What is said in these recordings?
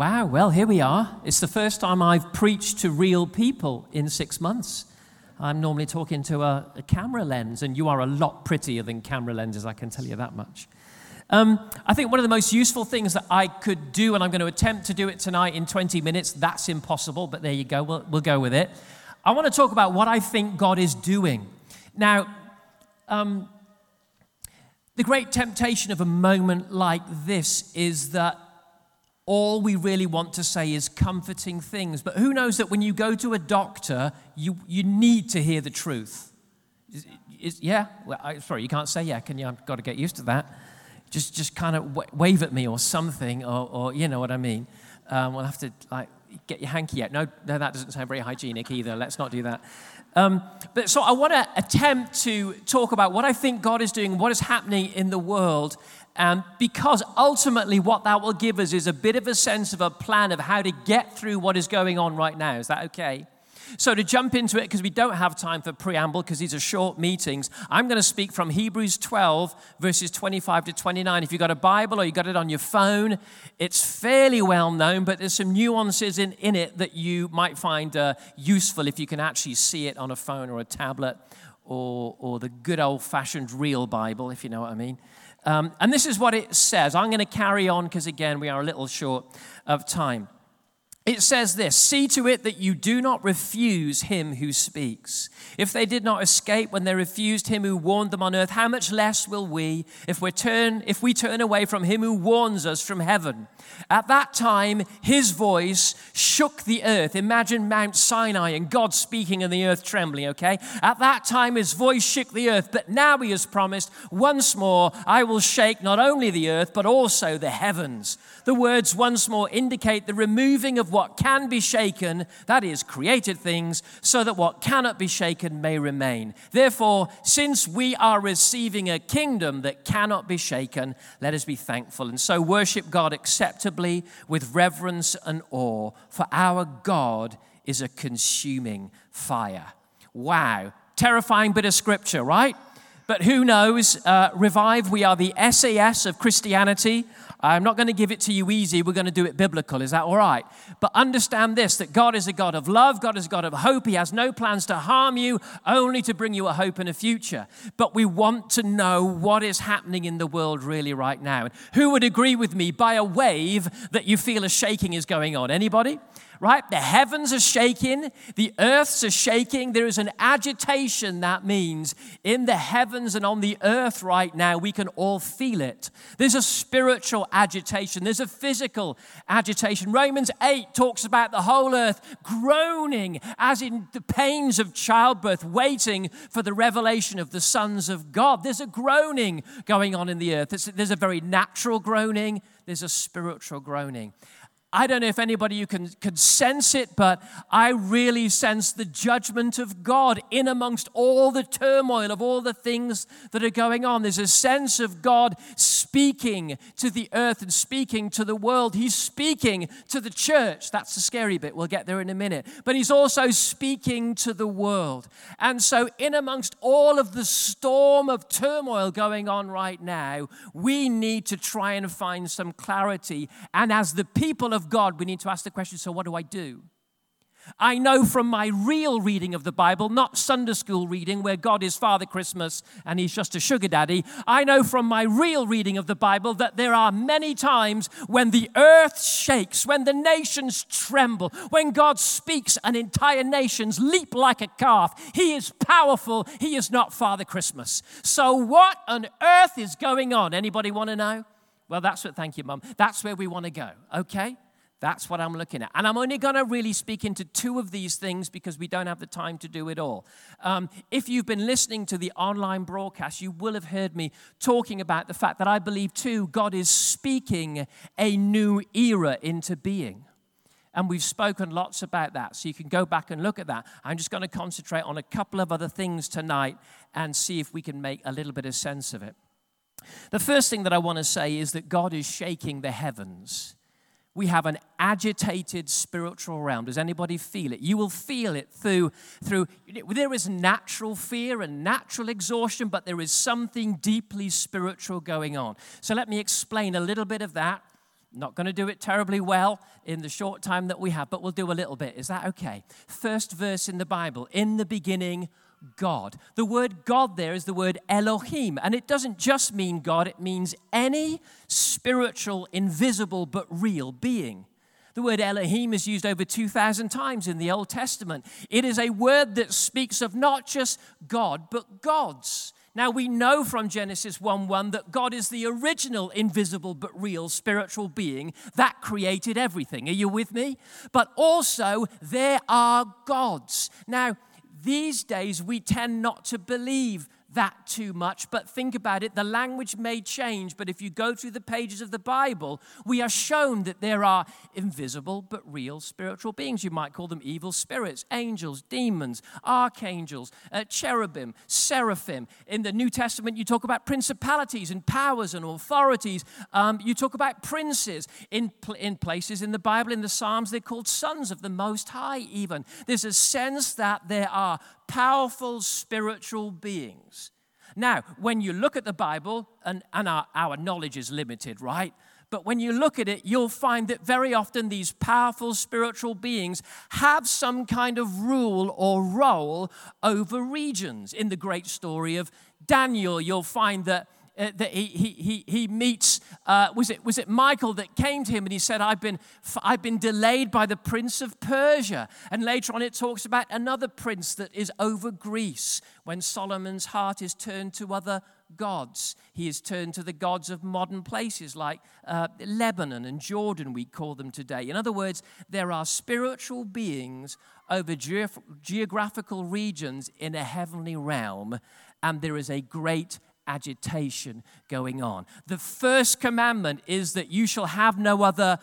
Wow, well, here we are. It's the first time I've preached to real people in six months. I'm normally talking to a, a camera lens, and you are a lot prettier than camera lenses, I can tell you that much. Um, I think one of the most useful things that I could do, and I'm going to attempt to do it tonight in 20 minutes, that's impossible, but there you go, we'll, we'll go with it. I want to talk about what I think God is doing. Now, um, the great temptation of a moment like this is that all we really want to say is comforting things. But who knows that when you go to a doctor, you, you need to hear the truth? Is, is, yeah? Well, I, sorry, you can't say yeah, can you? I've got to get used to that. Just, just kind of wave at me or something, or, or you know what I mean. Um, we'll have to like get your hanky out. No, no, that doesn't sound very hygienic either. Let's not do that. Um, but so I want to attempt to talk about what I think God is doing, what is happening in the world, um, because ultimately what that will give us is a bit of a sense of a plan of how to get through what is going on right now. Is that okay? So, to jump into it, because we don't have time for preamble, because these are short meetings, I'm going to speak from Hebrews 12, verses 25 to 29. If you've got a Bible or you've got it on your phone, it's fairly well known, but there's some nuances in, in it that you might find uh, useful if you can actually see it on a phone or a tablet or, or the good old fashioned real Bible, if you know what I mean. Um, and this is what it says. I'm going to carry on because, again, we are a little short of time. It says this See to it that you do not refuse him who speaks. If they did not escape when they refused him who warned them on earth, how much less will we if we turn, if we turn away from him who warns us from heaven? At that time, his voice shook the earth. Imagine Mount Sinai and God speaking and the earth trembling, okay? At that time, his voice shook the earth, but now he has promised, once more, I will shake not only the earth, but also the heavens. The words once more indicate the removing of what can be shaken, that is, created things, so that what cannot be shaken may remain. Therefore, since we are receiving a kingdom that cannot be shaken, let us be thankful. And so worship God acceptably with reverence and awe, for our God is a consuming fire. Wow. Terrifying bit of scripture, right? But who knows? Uh, Revive, we are the SAS of Christianity. I'm not going to give it to you easy. We're going to do it biblical. Is that all right? But understand this that God is a God of love, God is a God of hope. He has no plans to harm you, only to bring you a hope and a future. But we want to know what is happening in the world really right now. And Who would agree with me by a wave that you feel a shaking is going on? Anybody? Right? The heavens are shaking, the earths are shaking. There is an agitation that means in the heavens and on the earth right now, we can all feel it. There's a spiritual agitation, there's a physical agitation. Romans 8 talks about the whole earth groaning as in the pains of childbirth, waiting for the revelation of the sons of God. There's a groaning going on in the earth. There's a very natural groaning, there's a spiritual groaning. I don't know if anybody you can, can sense it, but I really sense the judgment of God in amongst all the turmoil of all the things that are going on. There's a sense of God speaking to the earth and speaking to the world. He's speaking to the church. That's the scary bit. We'll get there in a minute. But He's also speaking to the world. And so, in amongst all of the storm of turmoil going on right now, we need to try and find some clarity. And as the people of of God, we need to ask the question so, what do I do? I know from my real reading of the Bible, not Sunday school reading where God is Father Christmas and He's just a sugar daddy. I know from my real reading of the Bible that there are many times when the earth shakes, when the nations tremble, when God speaks and entire nations leap like a calf. He is powerful. He is not Father Christmas. So, what on earth is going on? Anybody want to know? Well, that's what, thank you, Mum. That's where we want to go, okay? That's what I'm looking at. And I'm only going to really speak into two of these things because we don't have the time to do it all. Um, if you've been listening to the online broadcast, you will have heard me talking about the fact that I believe, too, God is speaking a new era into being. And we've spoken lots about that. So you can go back and look at that. I'm just going to concentrate on a couple of other things tonight and see if we can make a little bit of sense of it. The first thing that I want to say is that God is shaking the heavens we have an agitated spiritual realm. Does anybody feel it? You will feel it through, through there is natural fear and natural exhaustion, but there is something deeply spiritual going on. So let me explain a little bit of that Not going to do it terribly well in the short time that we have, but we'll do a little bit. Is that okay? First verse in the Bible In the beginning, God. The word God there is the word Elohim, and it doesn't just mean God, it means any spiritual, invisible, but real being. The word Elohim is used over 2,000 times in the Old Testament. It is a word that speaks of not just God, but gods. Now we know from Genesis 1 1 that God is the original invisible but real spiritual being that created everything. Are you with me? But also, there are gods. Now, these days we tend not to believe that too much, but think about it. The language may change, but if you go through the pages of the Bible, we are shown that there are invisible but real spiritual beings. You might call them evil spirits, angels, demons, archangels, uh, cherubim, seraphim. In the New Testament, you talk about principalities and powers and authorities. Um, you talk about princes. In, pl- in places in the Bible, in the Psalms, they're called sons of the Most High, even. There's a sense that there are powerful spiritual beings. Now, when you look at the Bible, and, and our, our knowledge is limited, right? But when you look at it, you'll find that very often these powerful spiritual beings have some kind of rule or role over regions. In the great story of Daniel, you'll find that uh, that he, he, he he meets, uh, was, it, was it Michael that came to him and he said, I've been, I've been delayed by the prince of Persia. And later on it talks about another prince that is over Greece when Solomon's heart is turned to other gods. He is turned to the gods of modern places like uh, Lebanon and Jordan, we call them today. In other words, there are spiritual beings over ge- geographical regions in a heavenly realm, and there is a great agitation going on. The first commandment is that you shall have no other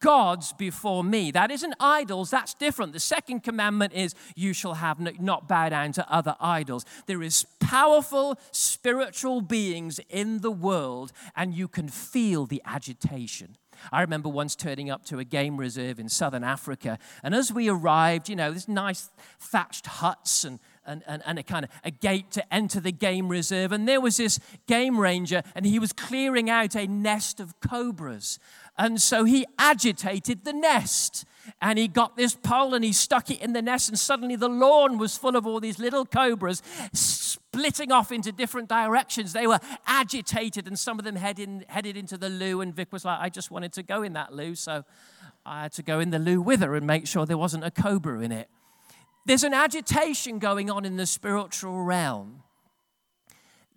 gods before me. That isn't idols, that's different. The second commandment is you shall have no, not bow down to other idols. There is powerful spiritual beings in the world and you can feel the agitation. I remember once turning up to a game reserve in southern Africa, and as we arrived, you know, there's nice thatched huts and and, and, and a kind of a gate to enter the game reserve. And there was this game ranger, and he was clearing out a nest of cobras. And so he agitated the nest. And he got this pole and he stuck it in the nest, and suddenly the lawn was full of all these little cobras splitting off into different directions. They were agitated, and some of them headed, headed into the loo. And Vic was like, I just wanted to go in that loo, so I had to go in the loo with her and make sure there wasn't a cobra in it. There's an agitation going on in the spiritual realm.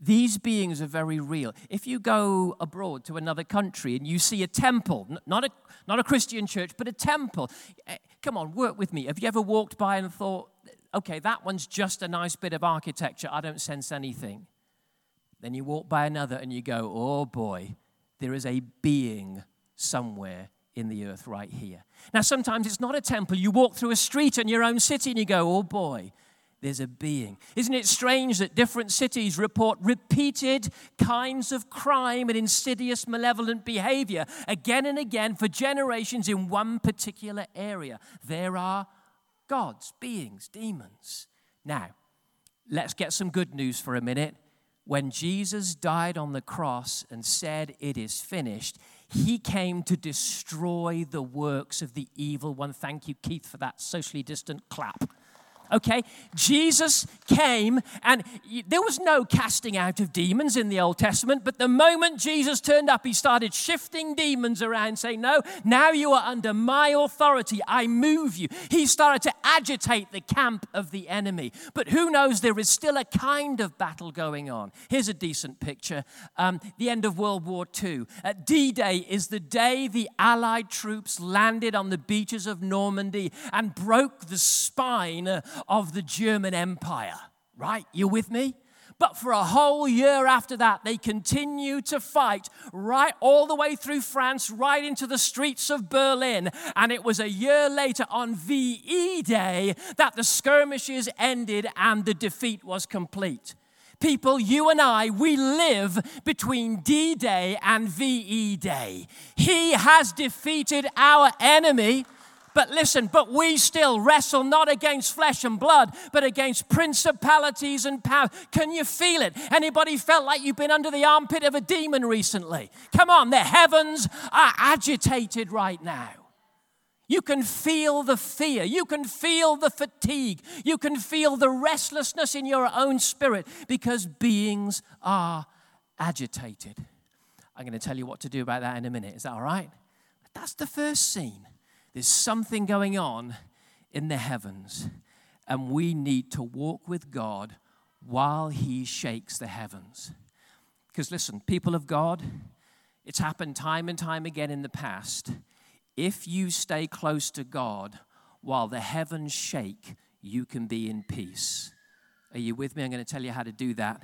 These beings are very real. If you go abroad to another country and you see a temple, not a, not a Christian church, but a temple, eh, come on, work with me. Have you ever walked by and thought, okay, that one's just a nice bit of architecture, I don't sense anything? Then you walk by another and you go, oh boy, there is a being somewhere in the earth right here. Now, sometimes it's not a temple. You walk through a street in your own city and you go, oh boy, there's a being. Isn't it strange that different cities report repeated kinds of crime and insidious malevolent behavior again and again for generations in one particular area? There are gods, beings, demons. Now, let's get some good news for a minute. When Jesus died on the cross and said, It is finished, he came to destroy the works of the evil one. Thank you, Keith, for that socially distant clap. Okay? Jesus came, and there was no casting out of demons in the Old Testament, but the moment Jesus turned up, he started shifting demons around, saying, No, now you are under my authority. I move you. He started to agitate the camp of the enemy. But who knows, there is still a kind of battle going on. Here's a decent picture um, the end of World War II. D Day is the day the Allied troops landed on the beaches of Normandy and broke the spine of the German Empire. Right? You with me? But for a whole year after that, they continued to fight right all the way through France, right into the streets of Berlin. And it was a year later on VE Day that the skirmishes ended and the defeat was complete. People, you and I, we live between D Day and VE Day. He has defeated our enemy But listen, but we still wrestle not against flesh and blood, but against principalities and power. Can you feel it? Anybody felt like you've been under the armpit of a demon recently? Come on, the heavens are agitated right now. You can feel the fear. You can feel the fatigue. You can feel the restlessness in your own spirit because beings are agitated. I'm going to tell you what to do about that in a minute. Is that all right? That's the first scene. There's something going on in the heavens, and we need to walk with God while He shakes the heavens. Because listen, people of God, it's happened time and time again in the past if you stay close to God while the heavens shake, you can be in peace. Are you with me? I'm going to tell you how to do that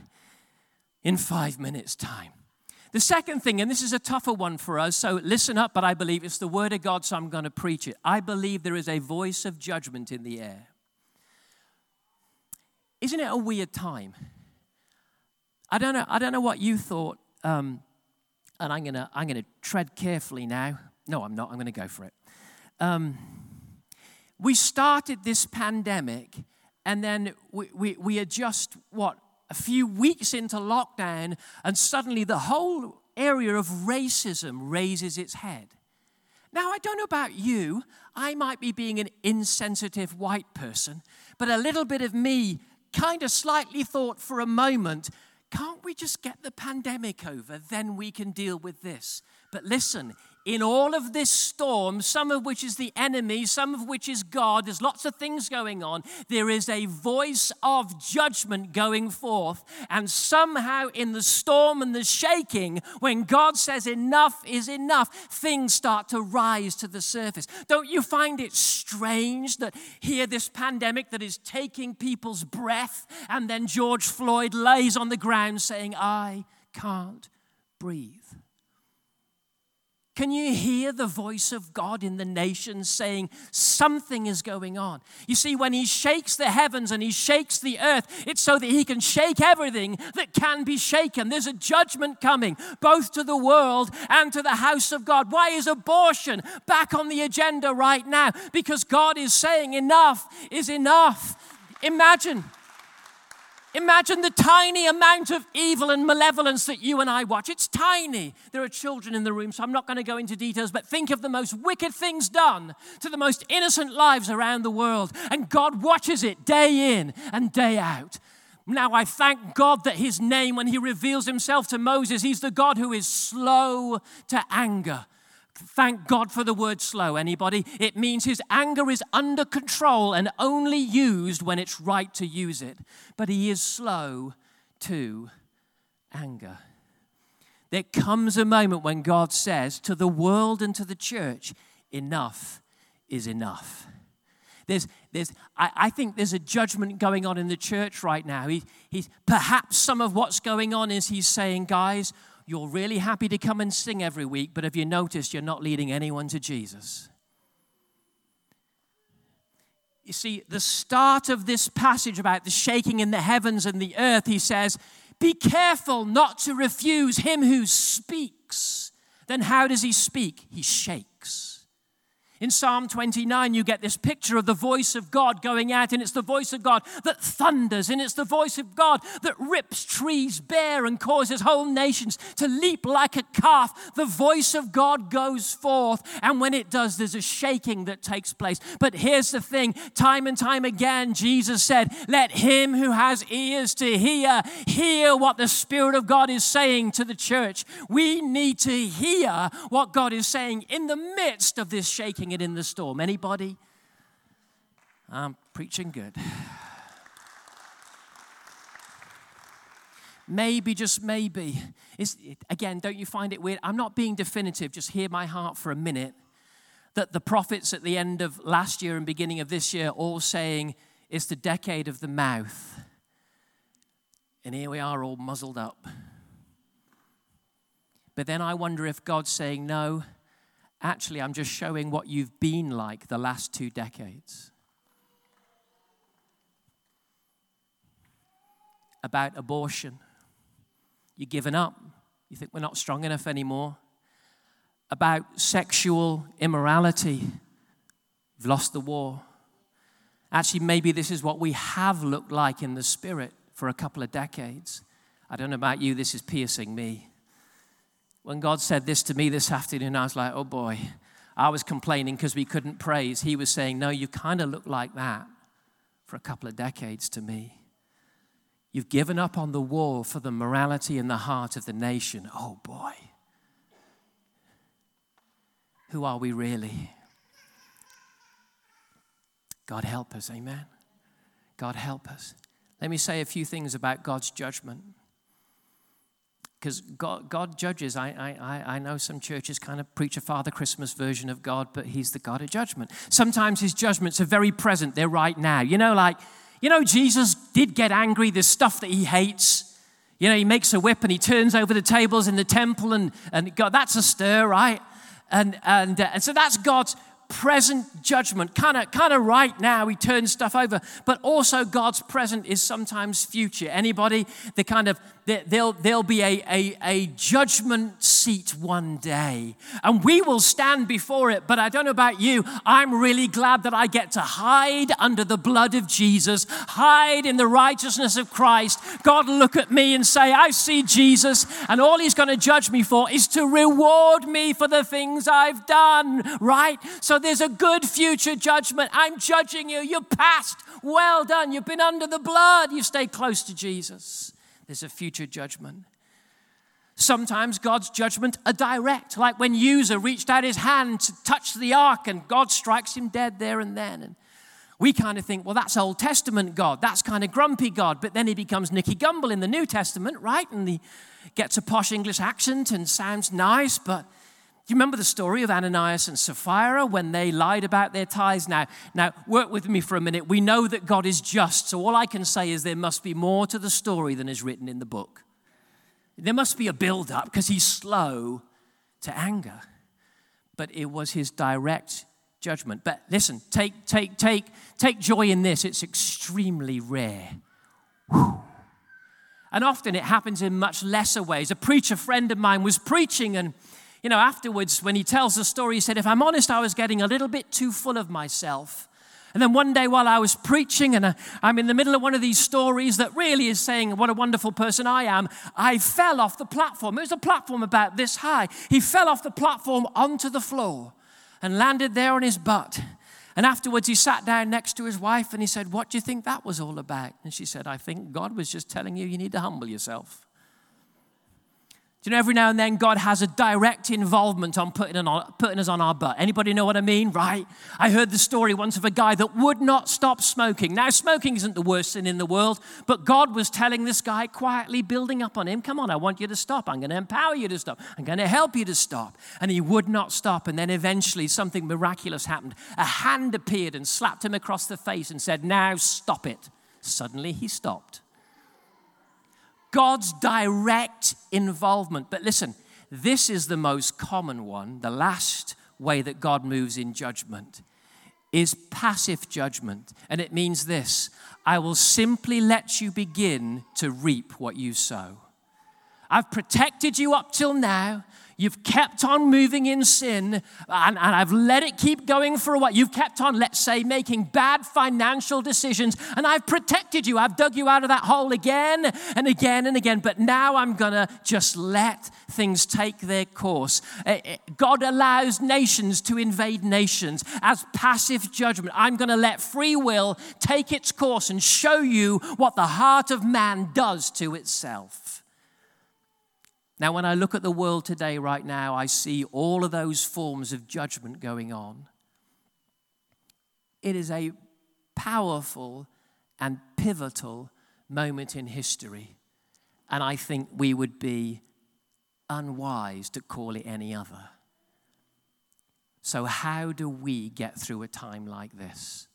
in five minutes' time. The second thing, and this is a tougher one for us, so listen up, but I believe it's the word of God, so I'm going to preach it. I believe there is a voice of judgment in the air. Isn't it a weird time? I don't know, I don't know what you thought, um, and I'm going to I'm to tread carefully now. No, I'm not. I'm going to go for it. Um, we started this pandemic, and then we, we, we are just, what, a few weeks into lockdown, and suddenly the whole area of racism raises its head. Now, I don't know about you, I might be being an insensitive white person, but a little bit of me kind of slightly thought for a moment can't we just get the pandemic over? Then we can deal with this. But listen, in all of this storm, some of which is the enemy, some of which is God, there's lots of things going on. There is a voice of judgment going forth. And somehow, in the storm and the shaking, when God says enough is enough, things start to rise to the surface. Don't you find it strange that here, this pandemic that is taking people's breath, and then George Floyd lays on the ground saying, I can't breathe? Can you hear the voice of God in the nations saying something is going on? You see, when He shakes the heavens and He shakes the earth, it's so that He can shake everything that can be shaken. There's a judgment coming, both to the world and to the house of God. Why is abortion back on the agenda right now? Because God is saying enough is enough. Imagine Imagine the tiny amount of evil and malevolence that you and I watch. It's tiny. There are children in the room, so I'm not going to go into details, but think of the most wicked things done to the most innocent lives around the world. And God watches it day in and day out. Now, I thank God that His name, when He reveals Himself to Moses, He's the God who is slow to anger Thank God for the word slow. Anybody? It means his anger is under control and only used when it's right to use it. But he is slow to anger. There comes a moment when God says to the world and to the church, enough is enough. There's, there's, I, I think there's a judgment going on in the church right now. He, he's, perhaps some of what's going on is he's saying, guys, you're really happy to come and sing every week, but have you noticed you're not leading anyone to Jesus? You see, the start of this passage about the shaking in the heavens and the earth, he says, Be careful not to refuse him who speaks. Then how does he speak? He shakes. In Psalm 29, you get this picture of the voice of God going out, and it's the voice of God that thunders, and it's the voice of God that rips trees bare and causes whole nations to leap like a calf. The voice of God goes forth, and when it does, there's a shaking that takes place. But here's the thing time and time again, Jesus said, Let him who has ears to hear, hear what the Spirit of God is saying to the church. We need to hear what God is saying in the midst of this shaking it in the storm. Anybody? I'm preaching good. maybe, just maybe. It's, again, don't you find it weird? I'm not being definitive, just hear my heart for a minute. That the prophets at the end of last year and beginning of this year all saying it's the decade of the mouth. And here we are all muzzled up. But then I wonder if God's saying, no, Actually, I'm just showing what you've been like the last two decades. About abortion. You've given up. You think we're not strong enough anymore. About sexual immorality. You've lost the war. Actually, maybe this is what we have looked like in the spirit for a couple of decades. I don't know about you, this is piercing me. When God said this to me this afternoon, I was like, oh boy. I was complaining because we couldn't praise. He was saying, no, you kind of look like that for a couple of decades to me. You've given up on the war for the morality in the heart of the nation. Oh boy. Who are we really? God help us, amen. God help us. Let me say a few things about God's judgment. Because God, God judges. I, I, I know some churches kind of preach a Father Christmas version of God, but He's the God of judgment. Sometimes His judgments are very present, they're right now. You know, like, you know, Jesus did get angry. There's stuff that He hates. You know, He makes a whip and He turns over the tables in the temple, and, and God, that's a stir, right? And, and, uh, and so that's God's present judgment, kind of kind of right now he turns stuff over, but also God's present is sometimes future. Anybody, the kind of there'll, there'll be a, a, a judgment seat one day, and we will stand before it. But I don't know about you, I'm really glad that I get to hide under the blood of Jesus, hide in the righteousness of Christ. God look at me and say, I see Jesus, and all he's going to judge me for is to reward me for the things I've done, right? So there's a good future judgment. I'm judging you. You're past. Well done. You've been under the blood. You've stayed close to Jesus. There's a future judgment. Sometimes God's judgment are direct, like when Uzzah reached out his hand to touch the ark and God strikes him dead there and then. And we kind of think, well, that's Old Testament God. That's kind of grumpy God. But then he becomes Nicky Gumbel in the New Testament, right? And he gets a posh English accent and sounds nice, but you remember the story of Ananias and Sapphira when they lied about their tithes? Now, now, work with me for a minute. We know that God is just, so all I can say is there must be more to the story than is written in the book. There must be a build up because he's slow to anger. But it was his direct judgment. But listen, take, take, take, take joy in this. It's extremely rare. Whew. And often it happens in much lesser ways. A preacher friend of mine was preaching and you know, afterwards, when he tells the story, he said, If I'm honest, I was getting a little bit too full of myself. And then one day while I was preaching, and uh, I'm in the middle of one of these stories that really is saying what a wonderful person I am, I fell off the platform. It was a platform about this high. He fell off the platform onto the floor and landed there on his butt. And afterwards, he sat down next to his wife and he said, What do you think that was all about? And she said, I think God was just telling you you need to humble yourself. Do you know every now and then God has a direct involvement on putting, on, putting us on our butt? Anybody know what I mean? Right? I heard the story once of a guy that would not stop smoking. Now, smoking isn't the worst sin in the world, but God was telling this guy quietly, building up on him, Come on, I want you to stop. I'm going to empower you to stop. I'm going to help you to stop. And he would not stop. And then eventually something miraculous happened. A hand appeared and slapped him across the face and said, Now stop it. Suddenly he stopped. God's direct involvement. But listen, this is the most common one, the last way that God moves in judgment is passive judgment. And it means this I will simply let you begin to reap what you sow. I've protected you up till now. You've kept on moving in sin, and, and, I've let it keep going for a while. You've kept on, let's say, making bad financial decisions, and I've protected you. I've dug you out of that hole again and again and again. But now I'm going to just let things take their course. Eh, eh, God allows nations to invade nations as passive judgment. I'm going to let free will take its course and show you what the heart of man does to itself. Now, when I look at the world today, right now, I see all of those forms of judgment going on. It is a powerful and pivotal moment in history. And I think we would be unwise to call it any other. So, how do we get through a time like this?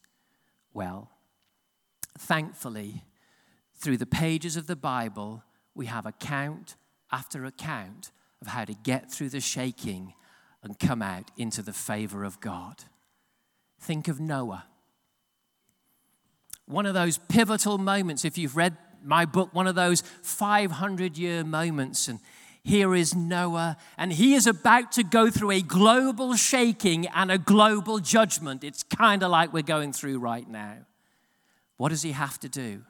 Well, thankfully, through the pages of the Bible, we have account after account of how to get through the shaking and come out into the favor of God. Think of Noah. One of those pivotal moments, if you've read my book, one of those 500 year moments. And Here is Noah, and he is about to go through a global shaking and a global judgment. It's kind of like we're going through right now. What does he have to do?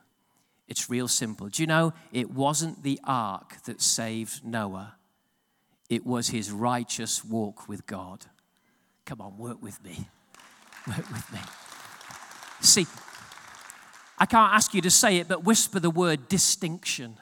It's real simple. Do you know it wasn't the ark that saved Noah? It was his righteous walk with God. Come on, work with me. Work with me. See, I can't ask you to say it, but whisper the word distinction.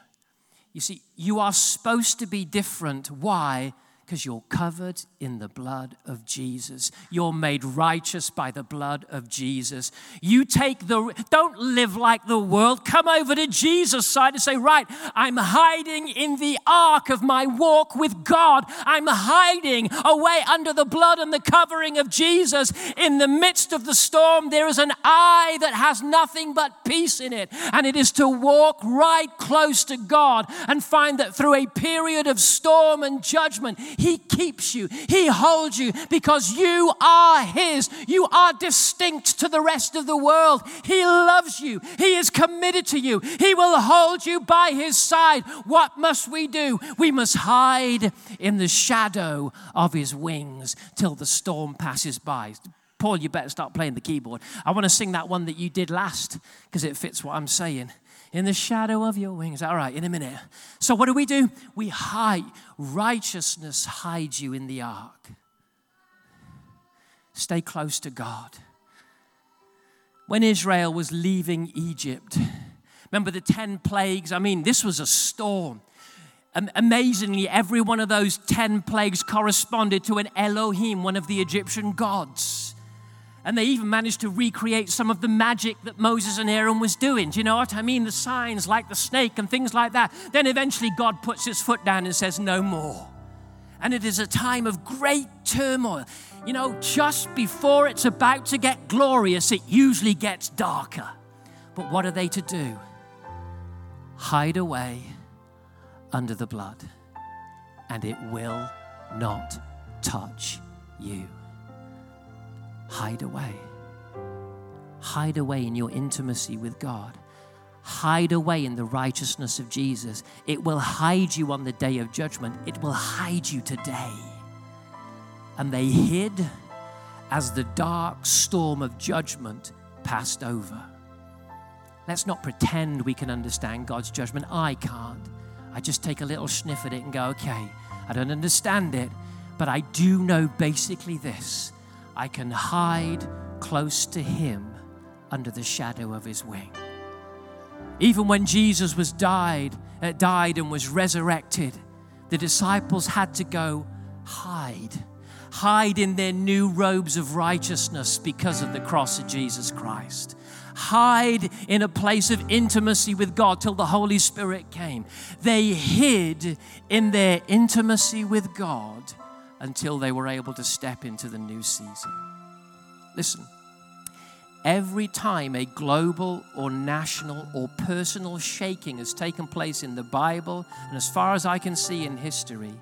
You see, you are supposed to be different. Why? Because you're covered in the blood of Jesus. You're made righteous by the blood of Jesus. You take the, don't live like the world. Come over to Jesus' side and say, Right, I'm hiding in the ark of my walk with God. I'm hiding away under the blood and the covering of Jesus. In the midst of the storm, there is an eye that has nothing but peace in it. And it is to walk right close to God and find that through a period of storm and judgment, he keeps you, He holds you because you are His. You are distinct to the rest of the world. He loves you, He is committed to you, He will hold you by His side. What must we do? We must hide in the shadow of His wings till the storm passes by. Paul, you better start playing the keyboard. I want to sing that one that you did last because it fits what I'm saying in the shadow of your wings. All right, in a minute. So, what do we do? We hide. Righteousness hides you in the ark. Stay close to God. When Israel was leaving Egypt, remember the 10 plagues? I mean, this was a storm. Amazingly, every one of those 10 plagues corresponded to an Elohim, one of the Egyptian gods. And they even managed to recreate some of the magic that Moses and Aaron was doing. Do you know what I mean? The signs like the snake and things like that. Then eventually God puts his foot down and says, No more. And it is a time of great turmoil. You know, just before it's about to get glorious, it usually gets darker. But what are they to do? Hide away under the blood, and it will not touch you hide away. Hide away in your intimacy with God. Hide away in the righteousness of Jesus. It will hide you on the day of judgment. It will hide you today. And they hid as the dark storm of judgment passed over. Let's not pretend we can understand God's judgment. I can't. I just take a little sniff at it and go, okay, I don't understand it, but I do know basically this I can hide close to Him under the shadow of His wing. Even when Jesus was died, uh, died and was resurrected, the disciples had to go hide, hide in their new robes of righteousness because of the cross of Jesus Christ. Hide in a place of intimacy with God till the Holy Spirit came. They hid in their intimacy with God until they were able to step into the new season. Listen, every time a global or national or personal shaking has taken place in the Bible, and as far as I can see in history,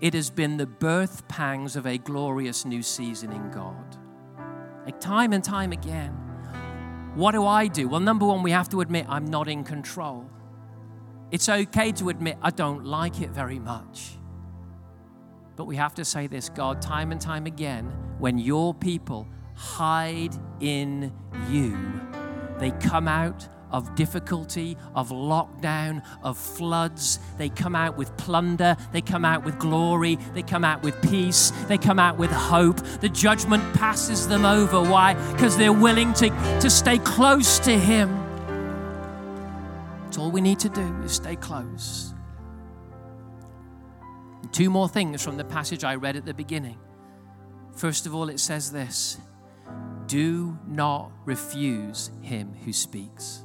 it has been the birth pangs of a glorious new season in God. Like time and time again. What do I do? Well, number one, we have to admit I'm not in control. It's okay to admit I don't like it very much. But we have to say this God, time and time again, when your people hide in you, they come out of difficulty, of lockdown, of floods. They come out with plunder. They come out with glory. They come out with peace. They come out with hope. The judgment passes them over. Why? Because they're willing to, to stay close to Him. That's all we need to do is stay close. Two more things from the passage I read at the beginning. First of all, it says this Do not refuse him who speaks.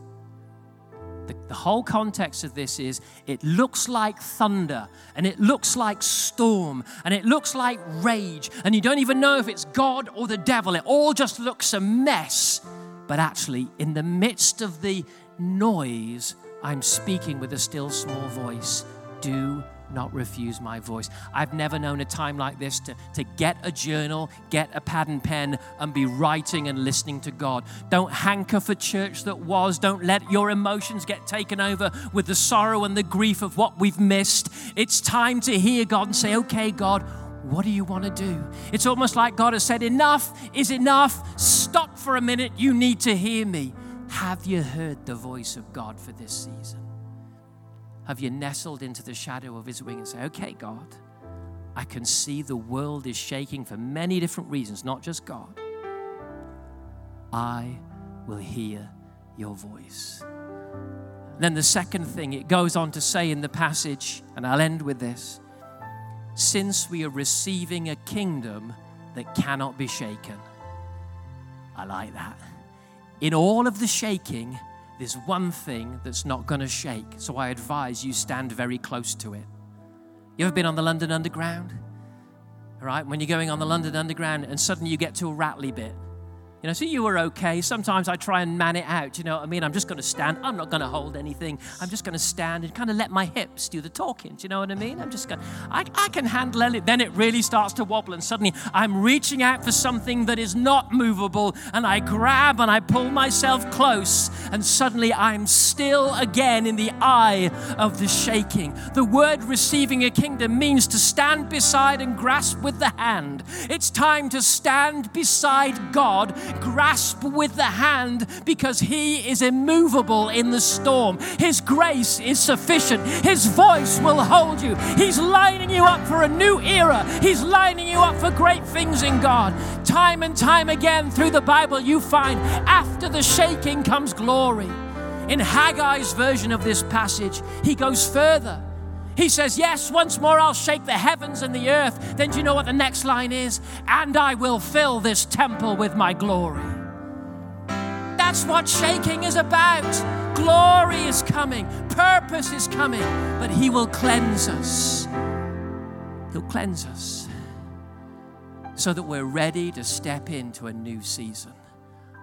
The, the, whole context of this is it looks like thunder and it looks like storm and it looks like rage, and you don't even know if it's God or the devil. It all just looks a mess. But actually, in the midst of the noise, I'm speaking with a still small voice. Do not refuse my voice. I've never known a time like this to, to get a journal, get a pad and pen, and be writing and listening to God. Don't hanker for church that was. Don't let your emotions get taken over with the sorrow and the grief of what we've missed. It's time to hear God and say, okay, God, what do you want to do? It's almost like God has said, Enough is enough. Stop for a minute. You need to hear me. Have you heard the voice of God for this season? Have you nestled into the shadow of his wing and say, Okay, God, I can see the world is shaking for many different reasons, not just God. I will hear your voice. Then the second thing it goes on to say in the passage, and I'll end with this since we are receiving a kingdom that cannot be shaken. I like that. In all of the shaking, there's one thing that's not going to shake. So I advise you stand very close to it. You ever been on the London Underground? All right, when you're going on the London Underground and suddenly you get to a rattly bit you know, so you were okay. Sometimes I try and man it out. You know what I mean? I'm just going to stand. I'm not going to hold anything. I'm just going to stand and kind of let my hips do the talking. Do you know what I mean? I'm just going, I, I can handle it. Then it really starts to wobble, and suddenly I'm reaching out for something that is not movable, and I grab and I pull myself close, and suddenly I'm still again in the eye of the shaking. The word receiving a kingdom means to stand beside and grasp with the hand. It's time to stand beside God grasp with the hand because He is immovable in the storm. His grace is sufficient. His voice will hold you. He's lining you up for a new era. He's lining you up for great things in God. Time and time again through the Bible, you find after the shaking comes glory. In Haggai's version of this passage, he goes further. He says, Yes, once more I'll shake the heavens and the earth. Then do you know what the next line is? And I will fill this temple with my glory. That's what shaking is about. Glory is coming, purpose is coming, but He will cleanse us. He'll cleanse us so that we're ready to step into a new season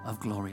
of glory.